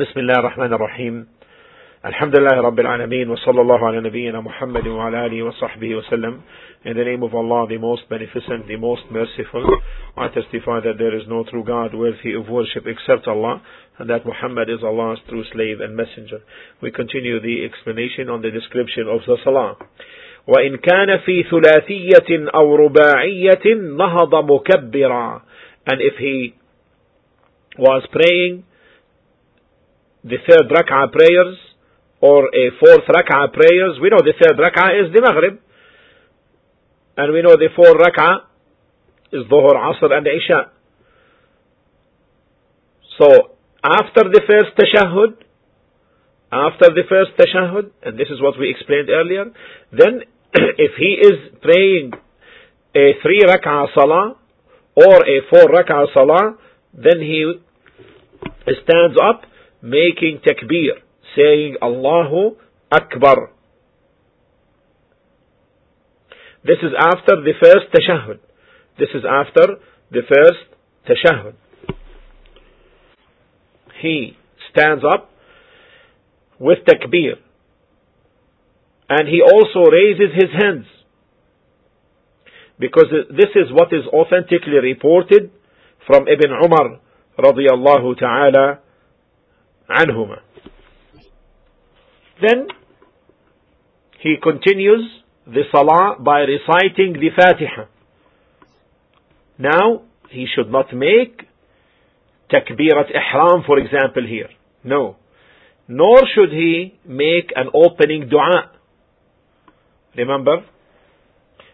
بسم الله الرحمن الرحيم الحمد لله رب العالمين وصلى الله على نبينا محمد وعلى آله وصحبه وسلم In the name of Allah, the most beneficent, the most merciful, I testify that there is no true God worthy of worship except Allah, and that Muhammad is Allah's true slave and messenger. We continue the explanation on the description of the Salah. وإن كان في ثلاثية أو رباعية نهض مكبرا and if he was praying the third rak'ah prayers or a fourth rak'ah prayers. We know the third rak'ah is the maghrib. And we know the fourth rak'ah is dhuhr asr and isha. So after the first tashahhud after the first tashahhud, and this is what we explained earlier, then if he is praying a three rak'ah salah or a four rak'ah salah, then he stands up making takbir, saying Allahu Akbar. This is after the first tashahud. This is after the first tashahud. He stands up with takbir. And he also raises his hands. Because this is what is authentically reported from Ibn Umar radiyallahu ta'ala anhuma. Then he continues the salah by reciting the Fatiha. Now he should not make takbirat ihram for example here. No nor should he make an opening dua. Remember?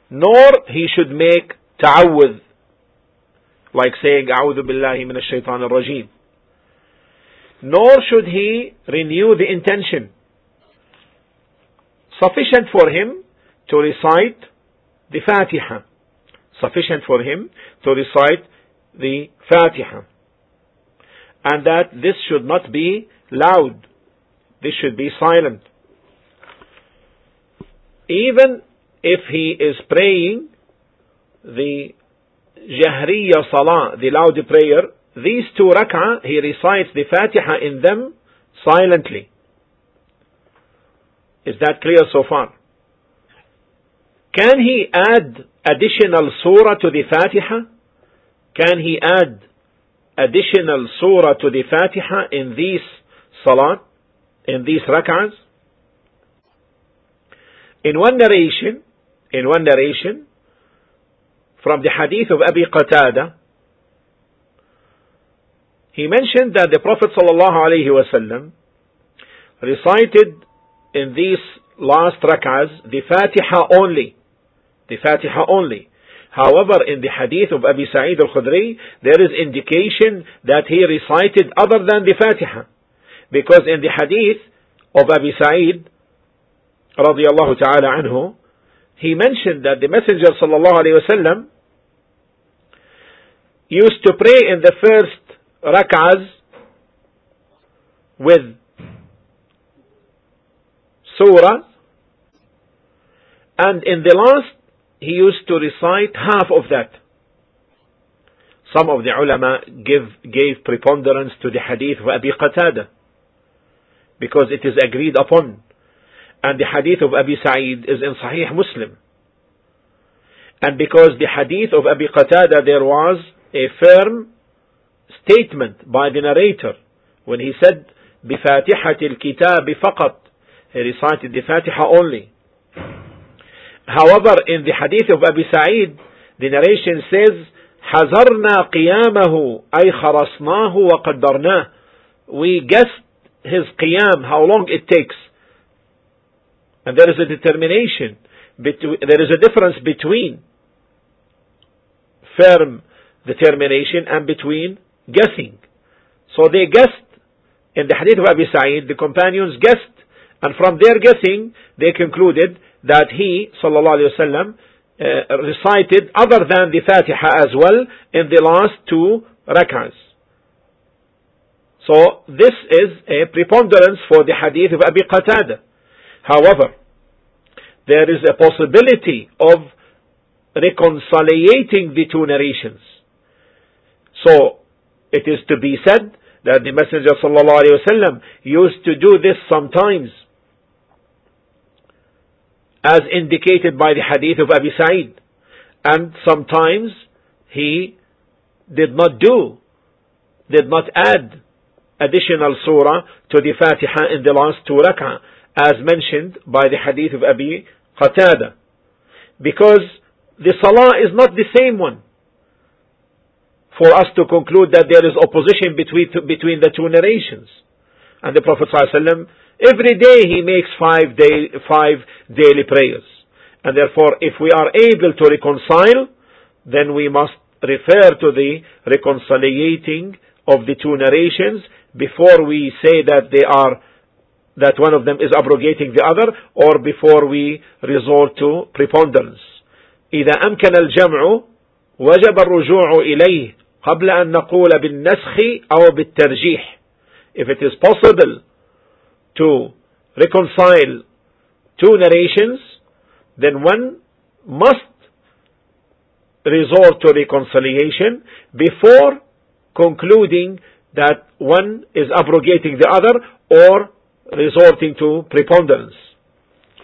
Nor he should make ta'awudh, like saying, billahi min shaitan al-rajim. Nor should he renew the intention. Sufficient for him to recite the Fatiha. Sufficient for him to recite the Fatiha. And that this should not be loud this should be silent. Even if he is praying the Jahriya Salah, the loud prayer, these two rak'ah, he recites the Fatiha in them silently. Is that clear so far? Can he add additional surah to the Fatiha? Can he add additional surah to the Fatiha in these salat? in these rak'ahs? In one narration, in one narration, from the hadith of Abi Qatada, he mentioned that the Prophet ﷺ recited in these last rak'ahs the Fatiha only. The Fatiha only. However, in the hadith of Abi Sa'id al-Khudri, there is indication that he recited other than the Fatiha. Because in the hadith of Abi Sa'id, radiallahu ta'ala anhu, he mentioned that the Messenger sallallahu alayhi used to pray in the first rak'ahs with surah, and in the last he used to recite half of that. Some of the ulama give, gave preponderance to the hadith of Abi Qatada because it is agreed upon. And the hadith of Abi Sa'id is in Sahih Muslim. And because the hadith of Abi Qatada there was a firm statement by the narrator when he said بفاتحة الكتاب فقط he recited the Fatiha only. However, in the hadith of Abi Sa'id, the narration says, حذرنا قيامه أي خرصناه وقدرناه. We guessed his qiyam, how long it takes. And there is a determination, between, there is a difference between firm determination and between guessing. So they guessed, in the hadith of Abi Sa'id, the companions guessed, and from their guessing, they concluded that he, sallallahu alayhi wasallam, uh, recited other than the Fatiha as well in the last two rak'ahs. So this is a preponderance for the hadith of Abi Qatada. However, there is a possibility of reconciliating the two narrations. So it is to be said that the Messenger wasallam used to do this sometimes, as indicated by the hadith of Abi Sa'id, and sometimes he did not do, did not add additional surah to the Fatiha in the last two rak'ah, as mentioned by the hadith of Abi Qatada. Because the salah is not the same one for us to conclude that there is opposition between, between the two narrations. And the Prophet ﷺ, every day he makes five, day, five daily prayers. And therefore, if we are able to reconcile, then we must refer to the reconciliating of the two narrations before we say that they are that one of them is abrogating the other or before we resort to preponderance. إذا أمكن الجمع وجب الرجوع إليه قبل أن نقول بالنسخ أو بالترجيح if it is possible to reconcile two narrations then one must resort to reconciliation before concluding that one is abrogating the other or resorting to preponderance.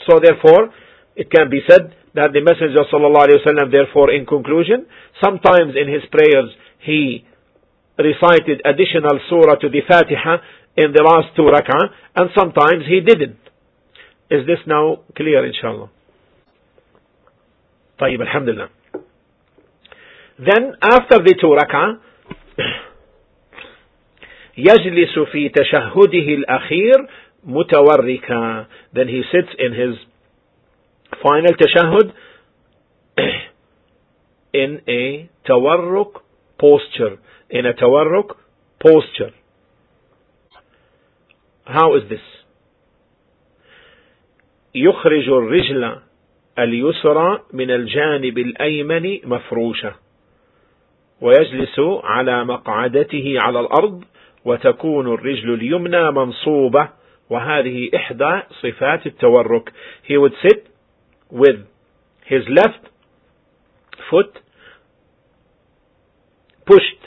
So therefore, it can be said that the Messenger ﷺ therefore in conclusion, sometimes in his prayers he recited additional surah to the Fatiha in the last two rak'ah, and sometimes he didn't. Is this now clear, inshallah? طيب, alhamdulillah. Then, after the two rak'ah, يجلس في تشهده الأخير متوركا. Then he sits in his final tashahhud in a tawarruk posture. In a tawarruk posture. How is this? يخرج الرجل اليسرى من الجانب الأيمن مفروشة ويجلس على مقعدته على الأرض وتكون الرجل اليمنى منصوبة وهذه إحدى صفات التورك. He would sit with his left foot pushed.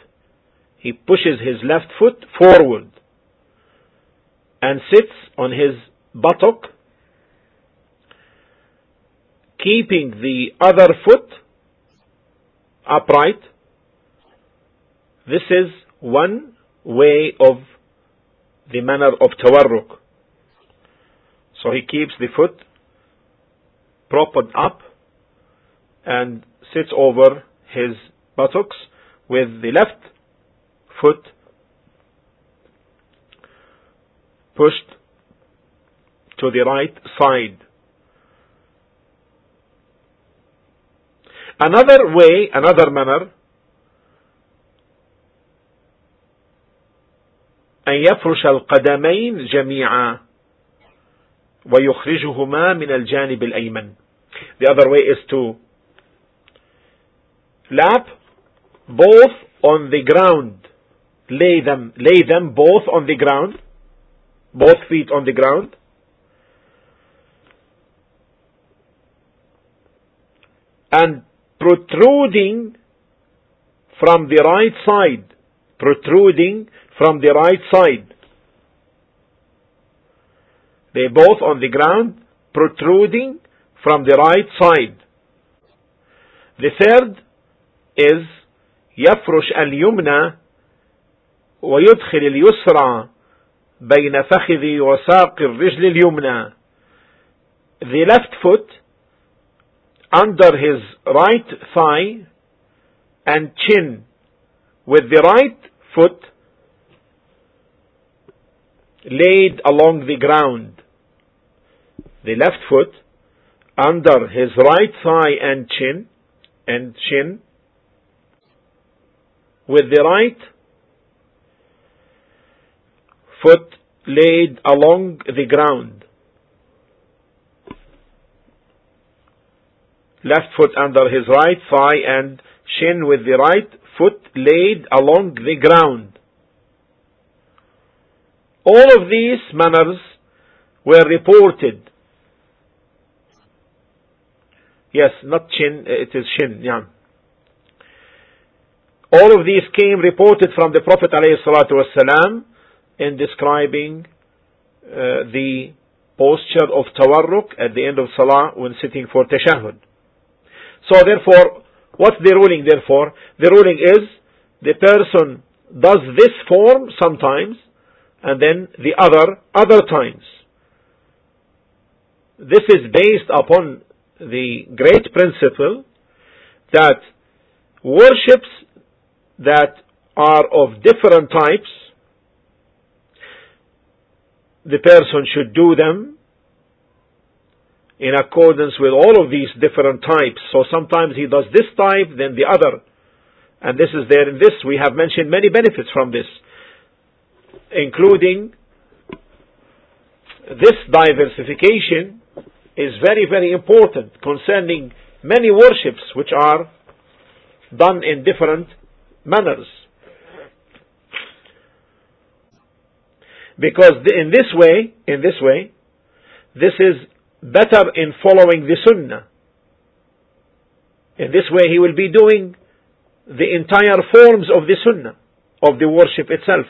He pushes his left foot forward and sits on his buttock, keeping the other foot upright. This is one way of the manner of tawarruk. So he keeps the foot propped up and sits over his buttocks with the left foot pushed to the right side. Another way, another manner, أن يفرش القدمين جميعا ويخرجهما من الجانب الأيمن. The other way is to lap both on the ground. Lay them, lay them both on the ground, both feet on the ground. And protruding from the right side, protruding from the right side. They both on the ground, protruding from the right side. The third is يفرش اليمنى ويدخل اليسرى بين فخذ وساق الرجل اليمنى the left foot under his right thigh and chin with the right foot laid along the ground the left foot under his right thigh and chin and chin with the right foot laid along the ground. Left foot under his right thigh and shin with the right foot laid along the ground. All of these manners were reported. Yes, not chin, it is shin, yeah. All of these came reported from the Prophet ﷺ in describing uh, the posture of tawarruk at the end of salah when sitting for tashahud. So therefore, what's the ruling therefore? The ruling is the person does this form sometimes and then the other other times. This is based upon the great principle that worships that are of different types, the person should do them in accordance with all of these different types. So sometimes he does this type, then the other. And this is there in this. We have mentioned many benefits from this, including this diversification is very, very important concerning many worships which are done in different manners. Because in this way, in this way, this is better in following the sunnah. In this way he will be doing the entire forms of the sunnah, of the worship itself.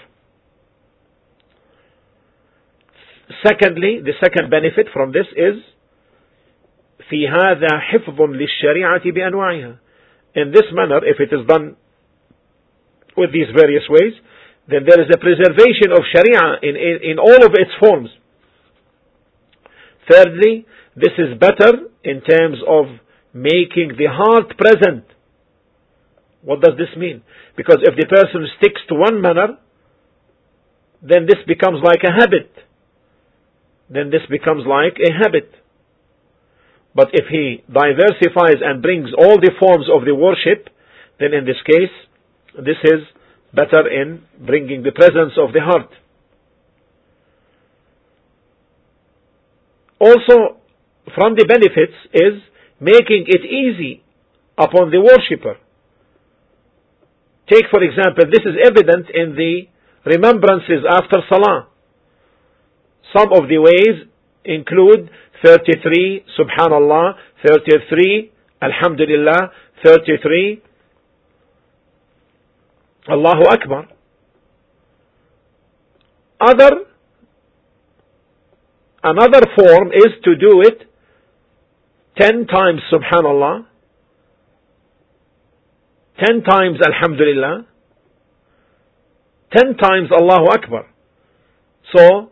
Secondly, the second benefit from this is في هذا حفظ للشريعة بأنواعها. In this manner, if it is done with these various ways, then there is a preservation of Sharia in, in, in all of its forms. Thirdly, this is better in terms of making the heart present. What does this mean? Because if the person sticks to one manner, then this becomes like a habit. Then this becomes like a habit. But if he diversifies and brings all the forms of the worship, then in this case, this is better in bringing the presence of the heart. Also, from the benefits is making it easy upon the worshipper. Take for example, this is evident in the remembrances after Salah. Some of the ways include 33 Subhanallah, 33 Alhamdulillah, 33 Allahu Akbar. Other, another form is to do it 10 times Subhanallah, 10 times Alhamdulillah, 10 times Allahu Akbar. So,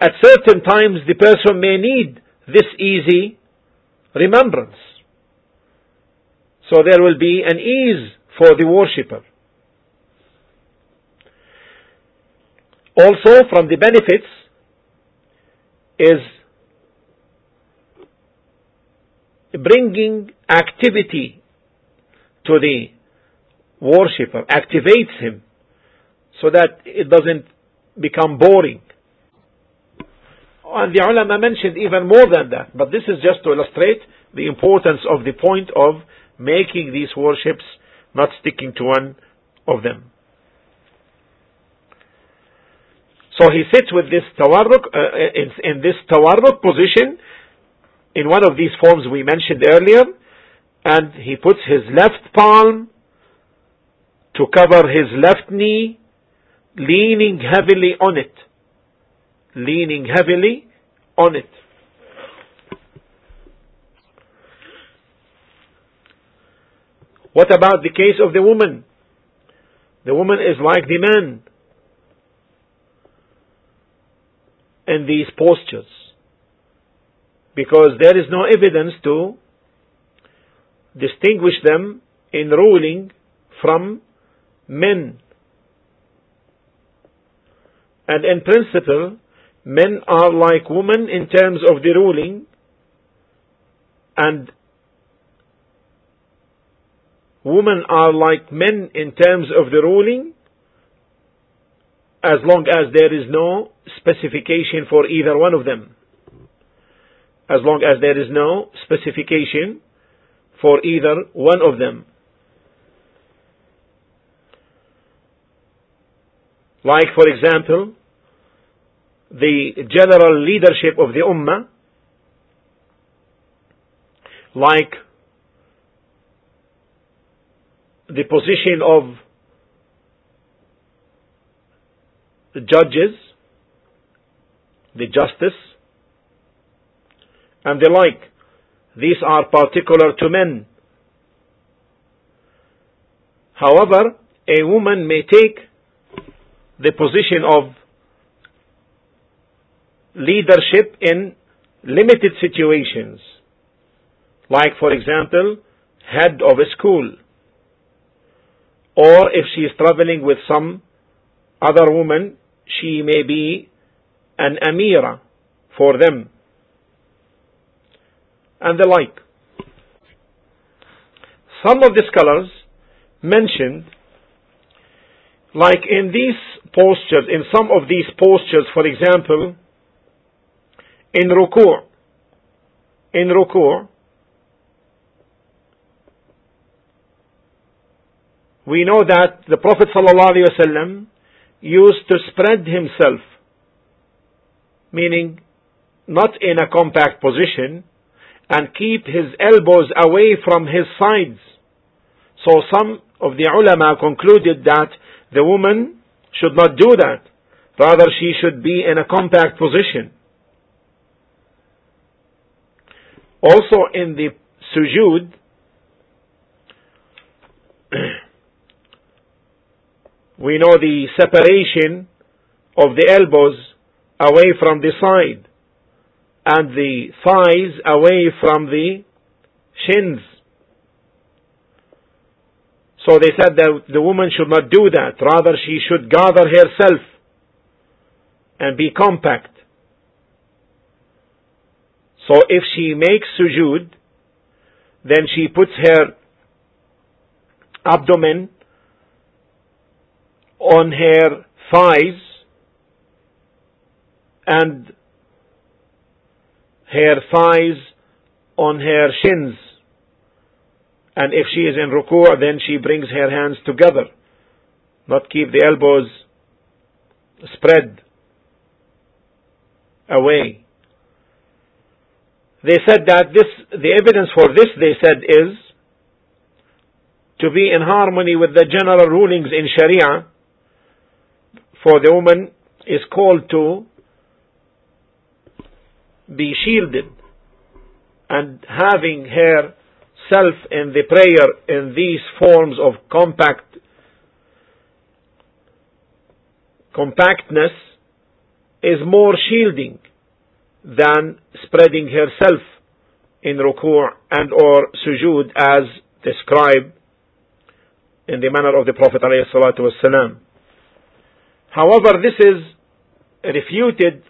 at certain times the person may need this easy remembrance. So there will be an ease for the worshipper. Also from the benefits is bringing activity to the worshipper, activates him so that it doesn't become boring. And the ulama mentioned even more than that. But this is just to illustrate the importance of the point of making these worships, not sticking to one of them. So he sits with this tawarruk, uh, in, in this tawarruk position, in one of these forms we mentioned earlier, and he puts his left palm to cover his left knee, leaning heavily on it leaning heavily on it. What about the case of the woman? The woman is like the man in these postures because there is no evidence to distinguish them in ruling from men. And in principle, men are like women in terms of the ruling and women are like men in terms of the ruling as long as there is no specification for either one of them. As long as there is no specification for either one of them. Like for example, the general leadership of the Ummah, like the position of the judges, the justice, and the like. These are particular to men. However, a woman may take the position of leadership in limited situations, like, for example, head of a school, or if she is traveling with some other woman, she may be an amira for them, and the like. Some of the scholars mentioned, like in these postures, in some of these postures, for example, in ruku' in ruku' we know that the Prophet ﷺ used to spread himself, meaning not in a compact position, and keep his elbows away from his sides. So some of the ulama concluded that the woman should not do that. Rather, she should be in a compact position. Also in the sujood, we know the separation of the elbows away from the side and the thighs away from the shins. So they said that the woman should not do that. Rather, she should gather herself and be compact. So if she makes sujood, then she puts her abdomen on her thighs and her thighs on her shins. And if she is in ruku', then she brings her hands together, not keep the elbows spread away. They said that this, the evidence for this, they said, is to be in harmony with the general rulings in Sharia, for the woman is called to be shielded and having her self in the prayer in these forms of compact compactness is more shielding than spreading herself in ruku' and or sujood as described in the manner of the Prophet ﷺ. However, this is refuted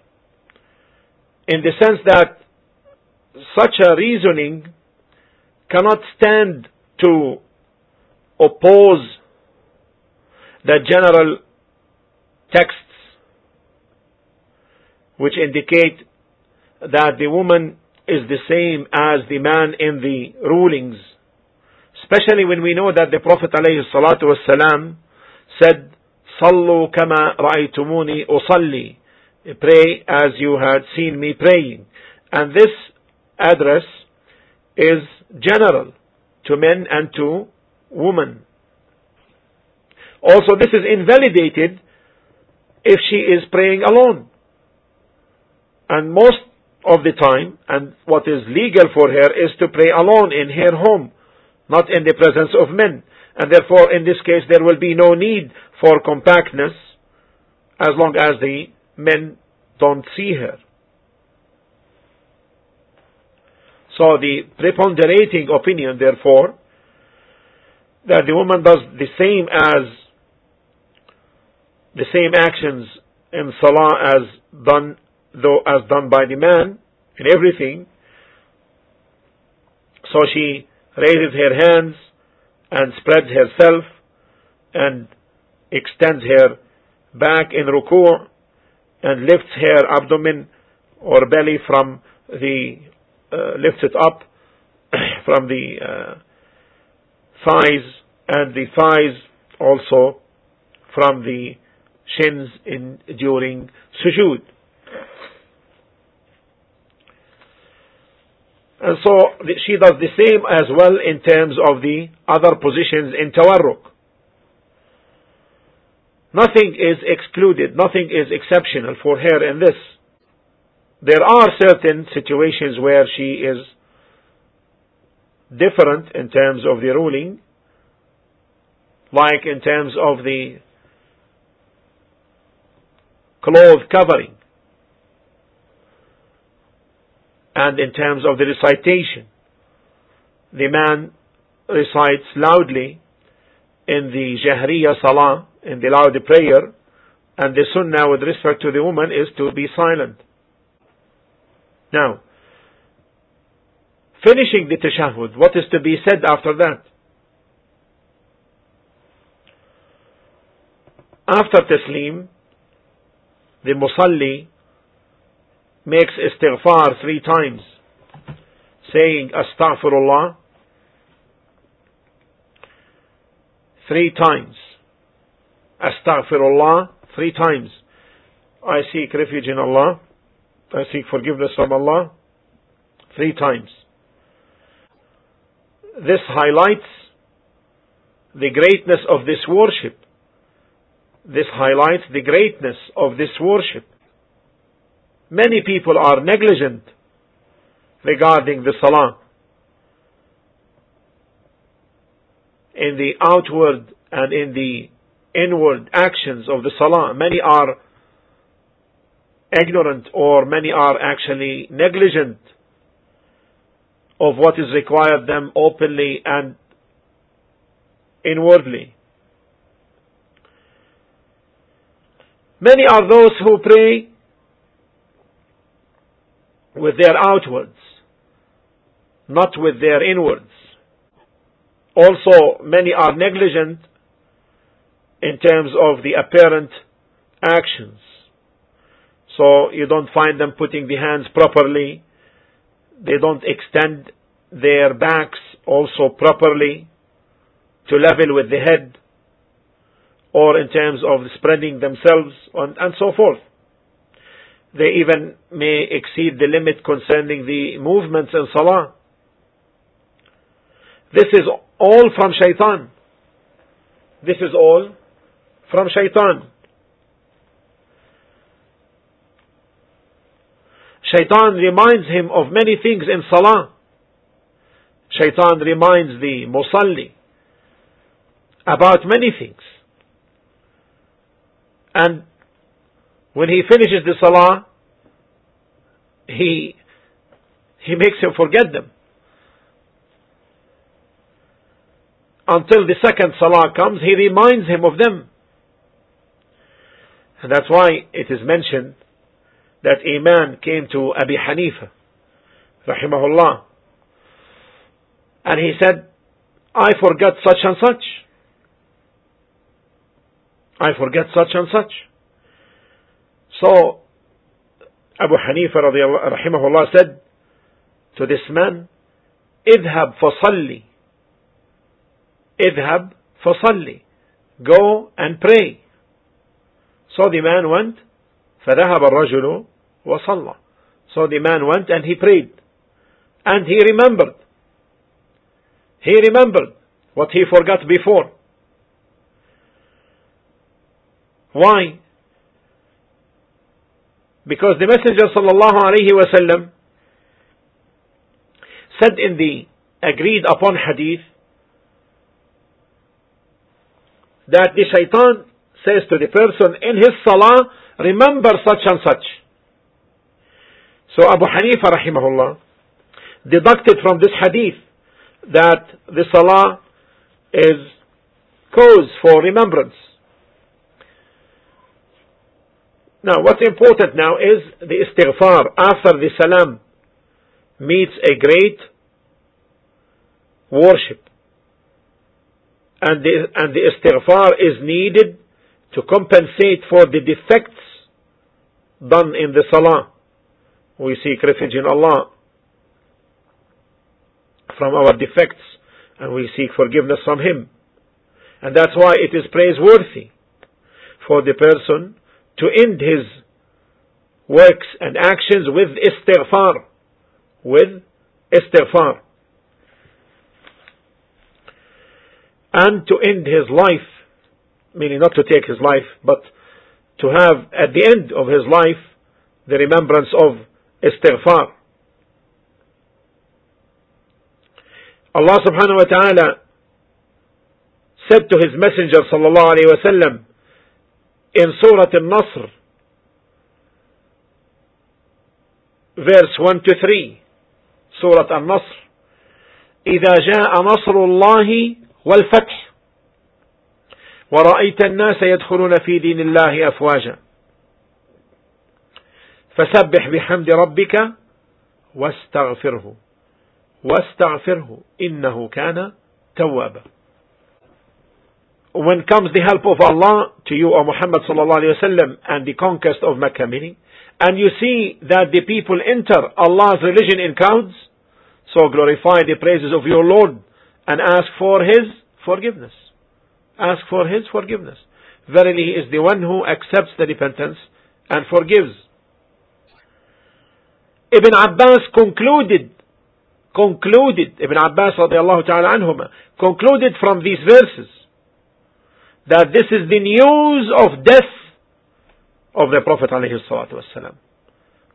in the sense that such a reasoning cannot stand to oppose the general texts which indicate that the woman is the same as the man in the rulings. Especially when we know that the Prophet ﷺ said, صلوا كما رأيتموني أصلي. Pray as you had seen me praying. And this address is general to men and to women. Also, this is invalidated if she is praying alone. And most of the time, and what is legal for her is to pray alone in her home, not in the presence of men. And therefore, in this case, there will be no need for compactness as long as the men don't see her. So the preponderating opinion, therefore, that the woman does the same as the same actions in salah as done though as done by the man in everything. So she raises her hands and spreads herself and extends her back in ruku' and lifts her abdomen or belly from the uh, lifts it up from the uh, thighs and the thighs also from the shins in during sujood. And so she does the same as well in terms of the other positions in tawarruk. Nothing is excluded, nothing is exceptional for her in this. There are certain situations where she is different in terms of the ruling, like in terms of the cloth covering and in terms of the recitation. The man recites loudly in the Jahriya Salah, in the loud prayer, and the Sunnah with respect to the woman is to be silent. Now, finishing the tashahhud, what is to be said after that? After taslim, the musalli makes istighfar three times, saying astaghfirullah three times. Astaghfirullah three times. I seek refuge in Allah. I seek forgiveness from Allah three times. This highlights the greatness of this worship. This highlights the greatness of this worship. Many people are negligent regarding the salah. In the outward and in the inward actions of the salah, many are ignorant or many are actually negligent of what is required them openly and inwardly. Many are those who pray with their outwards, not with their inwards. Also, many are negligent in terms of the apparent actions. So you don't find them putting the hands properly. They don't extend their backs also properly to level with the head or in terms of spreading themselves and, and so forth. They even may exceed the limit concerning the movements in salah. This is all from shaitan. This is all from shaitan. Shaitan reminds him of many things in salah. Shaitan reminds the musalli about many things. And when he finishes the salah, he, he makes him forget them. Until the second salah comes, he reminds him of them. And that's why it is mentioned that a man came to Abi Hanifa, rahimahullah, and he said, I forgot such and such. I forget such and such. So, Abu Hanifa rahimahullah said to this man, اذهب فصلي اذهب فصلي Go and pray. So the man went, فذهب الرجل وصلى. So the man went and he prayed. And he remembered. He remembered what he forgot before. Why? Because the Messenger sallallahu said in the agreed upon hadith that the shaitan says to the person in his salah, remember such and such. So Abu Hanifa rahimahullah deducted from this hadith that the salah is cause for remembrance. Now, what's important now is the istighfar after the salam meets a great worship. And the, and the istighfar is needed to compensate for the defects done in the salah. We seek refuge in Allah from our defects and we seek forgiveness from Him. And that's why it is praiseworthy for the person to end his works and actions with istighfar. With istighfar. And to end his life, meaning not to take his life, but to have at the end of his life the remembrance of istighfar. Allah subhanahu wa ta'ala said to his messenger sallallahu alayhi wa sallam in Surah Al-Nasr verse 1 to 3 سورة النصر. إذا جاء نصر الله والفتح. ورأيت الناس يدخلون في دين الله أفواجا. فسبح بحمد ربك واستغفره. واستغفره إنه كان توابا. When comes the help of Allah to you, O Muhammad sallallahu alayhi wa sallam, and the conquest of Mecca, meaning, and you see that the people enter Allah's religion in crowds, so glorify the praises of your Lord and ask for His forgiveness. Ask for His forgiveness. Verily, He is the one who accepts the repentance and forgives. Ibn Abbas concluded, concluded, Ibn Abbas radiallahu ta'ala anhuma, concluded from these verses that this is the news of death of the Prophet alayhi salatu wasalam.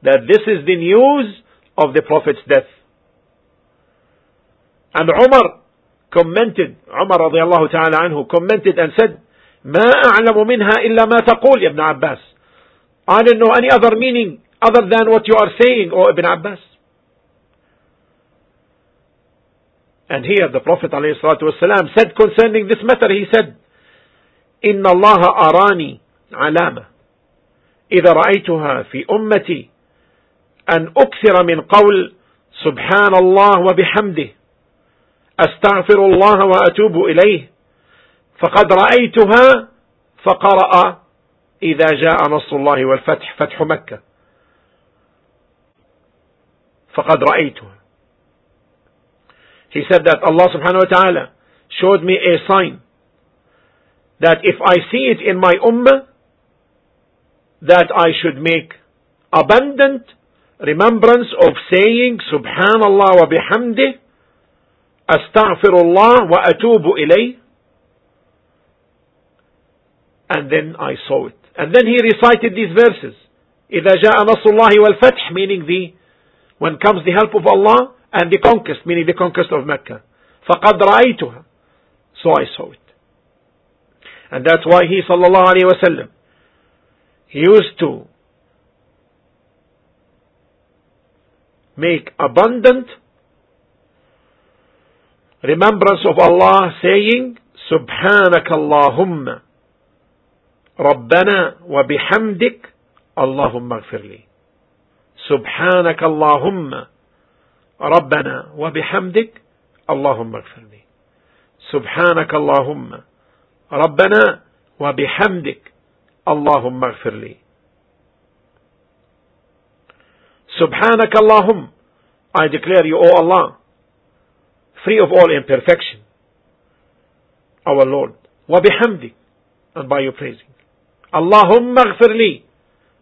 That this is the news of the Prophet's death. And Umar commented, Umar radiallahu ta'ala anhu commented and said, ما أعلم منها إلا ما تقول يا ابن عباس. I don't know any other meaning other than what you are saying, O Ibn Abbas. And here the Prophet ﷺ said concerning this matter, he said, إن الله أراني علامة. إذا رأيتها في أمتي أن أكثر من قول سبحان الله وبحمده أستغفر الله وأتوب إليه فقد رأيتها فقرأ إذا جاء نصر الله والفتح فتح مكة. فقد رأيتها. He said that Allah subhanahu wa ta'ala showed me a sign. that if I see it in my ummah that I should make abundant remembrance of saying subhanallah wa bihamdih أستغفر الله وأتوب إليه and then I saw it and then he recited these verses إذا جاء نصر الله والفتح meaning the when comes the help of Allah and the conquest meaning the conquest of Mecca فقد رأيتها so I saw it And that's why he عليه وسلم he used to make abundant remembrance of Allah saying سبحانك اللهم ربنا وبحمدك اللهم اغفر لي سبحانك اللهم ربنا وبحمدك اللهم اغفر لي سبحانك اللهم ربنا وبحمدك اللهم اغفر لي سبحانك اللهم I declare you, O Allah, free of all imperfection, our Lord. وبحمدك and by your praising. Allahumma اغفر لي,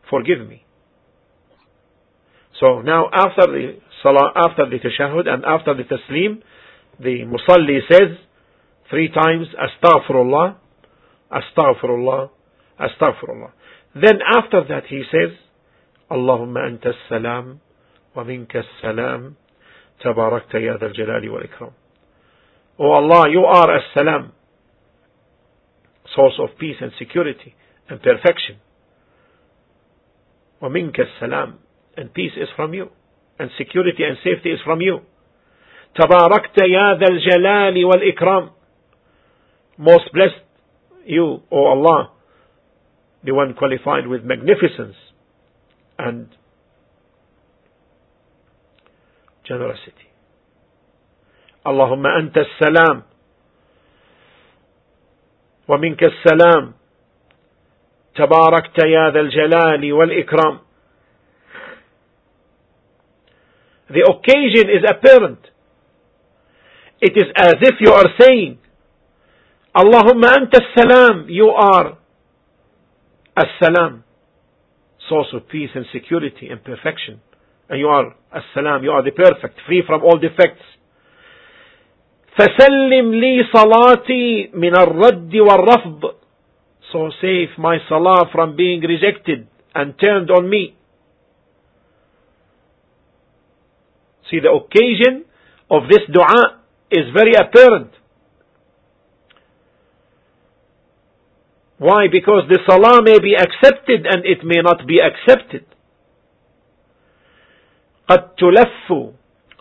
forgive me. So now after the salah, after the tashahud and after the taslim, the musalli says three times astaghfirullah, astaghfirullah, astaghfirullah. Then after that he says, Allahumma anta salam wa minka salam تباركت يا ذا الجلال والإكرام O Allah, you are as-salam, source of peace and security and perfection. ومنك السلام and peace is from you and security and safety is from you. تباركت يا ذا الجلال والإكرام Most blessed you, O Allah, the one qualified with magnificence and generosity. Allahumma anta salam ومنك السلام تباركت يا ذا الجلال والإكرام The occasion is apparent. It is as if you are saying, Allahumma anta salam, you are as-salam, source of peace and security and perfection and you are السلام you are the perfect free from all defects فسلم لي صلاتي من الرد والرفض so save my salah from being rejected and turned on me see the occasion of this dua is very apparent why because the salah may be accepted and it may not be accepted قد تلف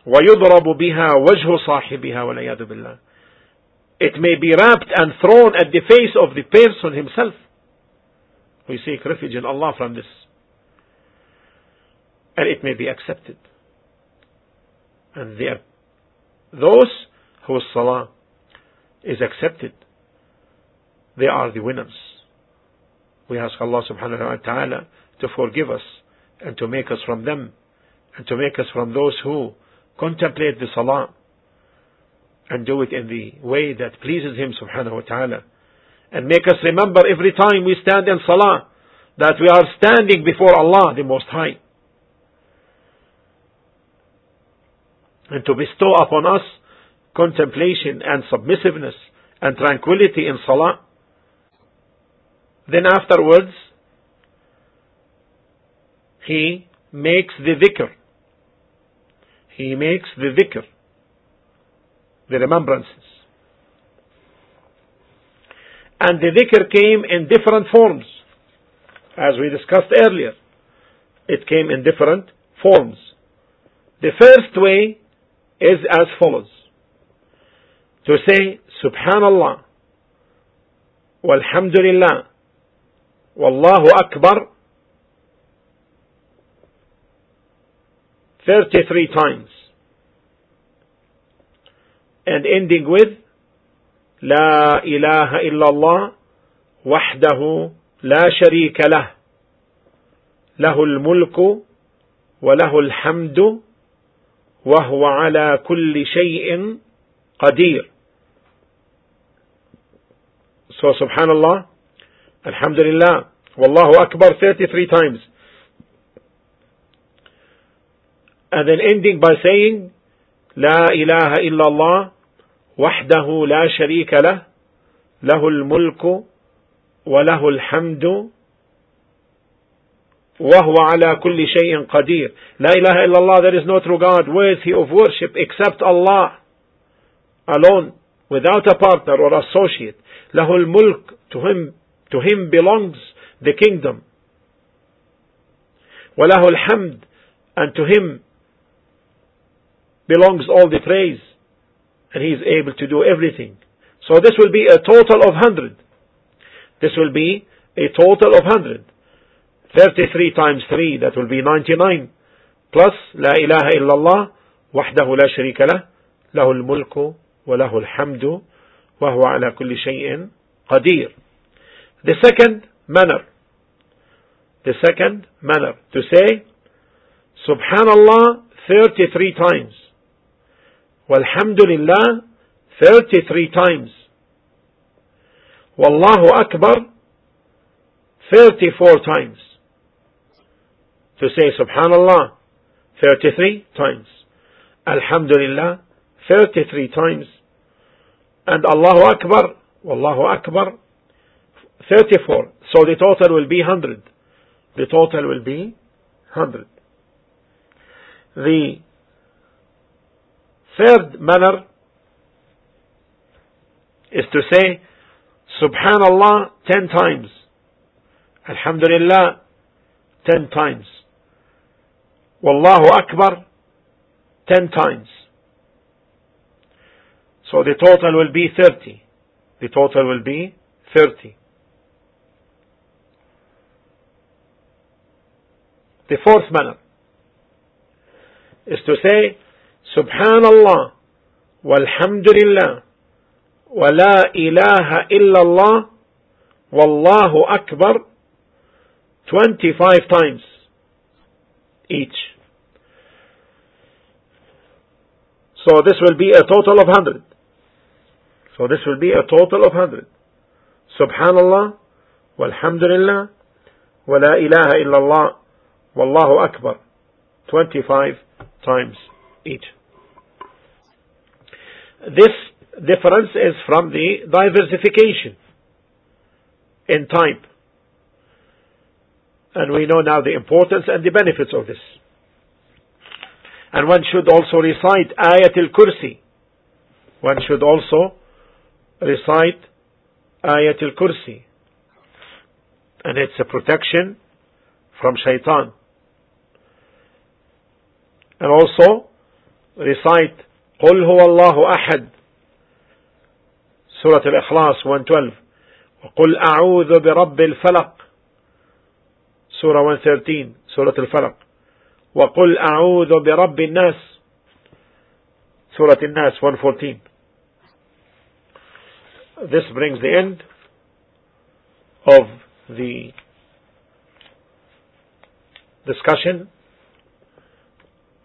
ويضرب بها وجه صاحبها والعياذ بالله it may be wrapped and thrown at the face of the person himself we seek refuge in Allah from this and it may be accepted and there those whose salah is accepted they are the winners we ask Allah subhanahu wa ta'ala to forgive us and to make us from them and to make us from those who contemplate the salah and do it in the way that pleases Him subhanahu wa ta'ala. And make us remember every time we stand in salah that we are standing before Allah the Most High. And to bestow upon us contemplation and submissiveness and tranquility in salah. Then afterwards, he makes the dhikr he makes the dhikr, the remembrances. And the dhikr came in different forms, as we discussed earlier. It came in different forms. The first way is as follows. To say, Subhanallah, Walhamdulillah, Wallahu Akbar, 33 times. And ending with لا إله إلا الله وحده لا شريك له. له الملك وله الحمد وهو على كل شيء قدير. So subhanallah, alhamdulillah, wallahu akbar 33 times. and then ending by saying لا إله إلا الله وحده لا شريك له له الملك وله الحمد وهو على كل شيء قدير لا إله إلا الله there is no true God worthy of worship except Allah alone without a partner or associate له الملك to him To him belongs the kingdom. وَلَهُ الْحَمْدُ And to him belongs all the praise. And he is able to do everything. So this will be a total of 100. This will be a total of 100. 33 times 3, that will be 99. Plus, لا إله إلا الله وحده لا شريك له له الملك وله الحمد وهو على كل شيء قدير the second manner, the second manner to say, Subhanallah 33 times. Walhamdulillah 33 times. Wallahu Akbar 34 times. To say Subhanallah 33 times. Alhamdulillah 33 times. And Allahu Akbar, Wallahu Akbar 34. So the total will be 100. The total will be 100. The Third manner is to say Subhanallah ten times. Alhamdulillah ten times. Wallahu Akbar ten times. So the total will be 30. The total will be 30. The fourth manner is to say, Subhanallah, walhamdulillah, wa la ilaha illallah, wallahu akbar, 25 times each. So this will be a total of 100. So this will be a total of 100. Subhanallah, walhamdulillah, wa la ilaha illallah, wallahu akbar. 25 times each. This difference is from the diversification in type. And we know now the importance and the benefits of this. And one should also recite Ayat al-Kursi. One should also recite Ayat al-Kursi. And it's a protection from shaitan. And also recite قل هو الله أحد سورة الإخلاص 112 وقل أعوذ برب الفلق سورة 113 سورة الفلق وقل أعوذ برب الناس سورة الناس 114 This brings the end of the discussion.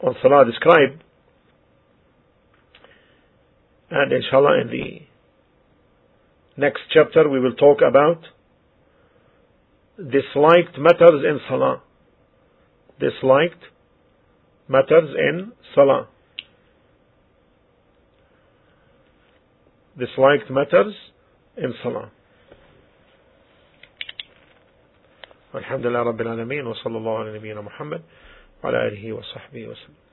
on Salah described and inshallah in the next chapter we will talk about disliked matters in Salah. Disliked matters in Salah. Disliked matters in Salah. الحمد لله رب العالمين وصلى الله على نبينا محمد وعلى آله وصحبه وسلم.